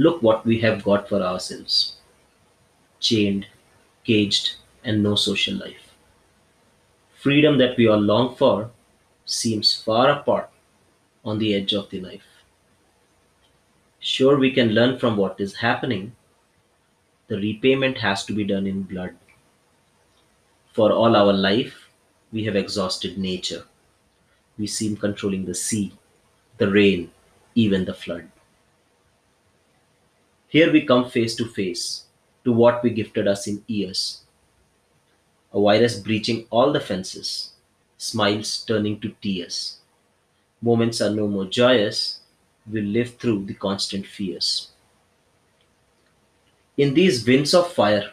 Look what we have got for ourselves chained, caged, and no social life. Freedom that we all long for seems far apart on the edge of the knife. Sure, we can learn from what is happening. The repayment has to be done in blood. For all our life, we have exhausted nature. We seem controlling the sea, the rain, even the flood. Here we come face to face to what we gifted us in years a virus breaching all the fences, smiles turning to tears. Moments are no more joyous, we live through the constant fears. In these winds of fire,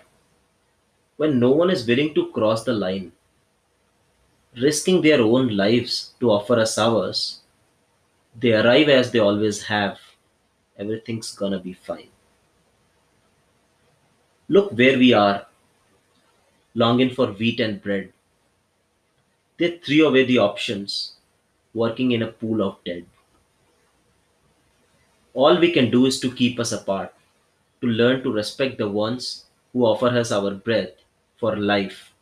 when no one is willing to cross the line, risking their own lives to offer us ours, they arrive as they always have. Everything's gonna be fine. Look where we are, longing for wheat and bread. They threw away the options, working in a pool of dead. All we can do is to keep us apart, to learn to respect the ones who offer us our breath for life,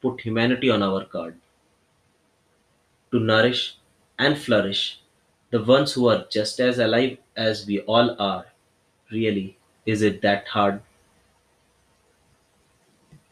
put humanity on our card, to nourish and flourish the ones who are just as alive as we all are. Really, is it that hard?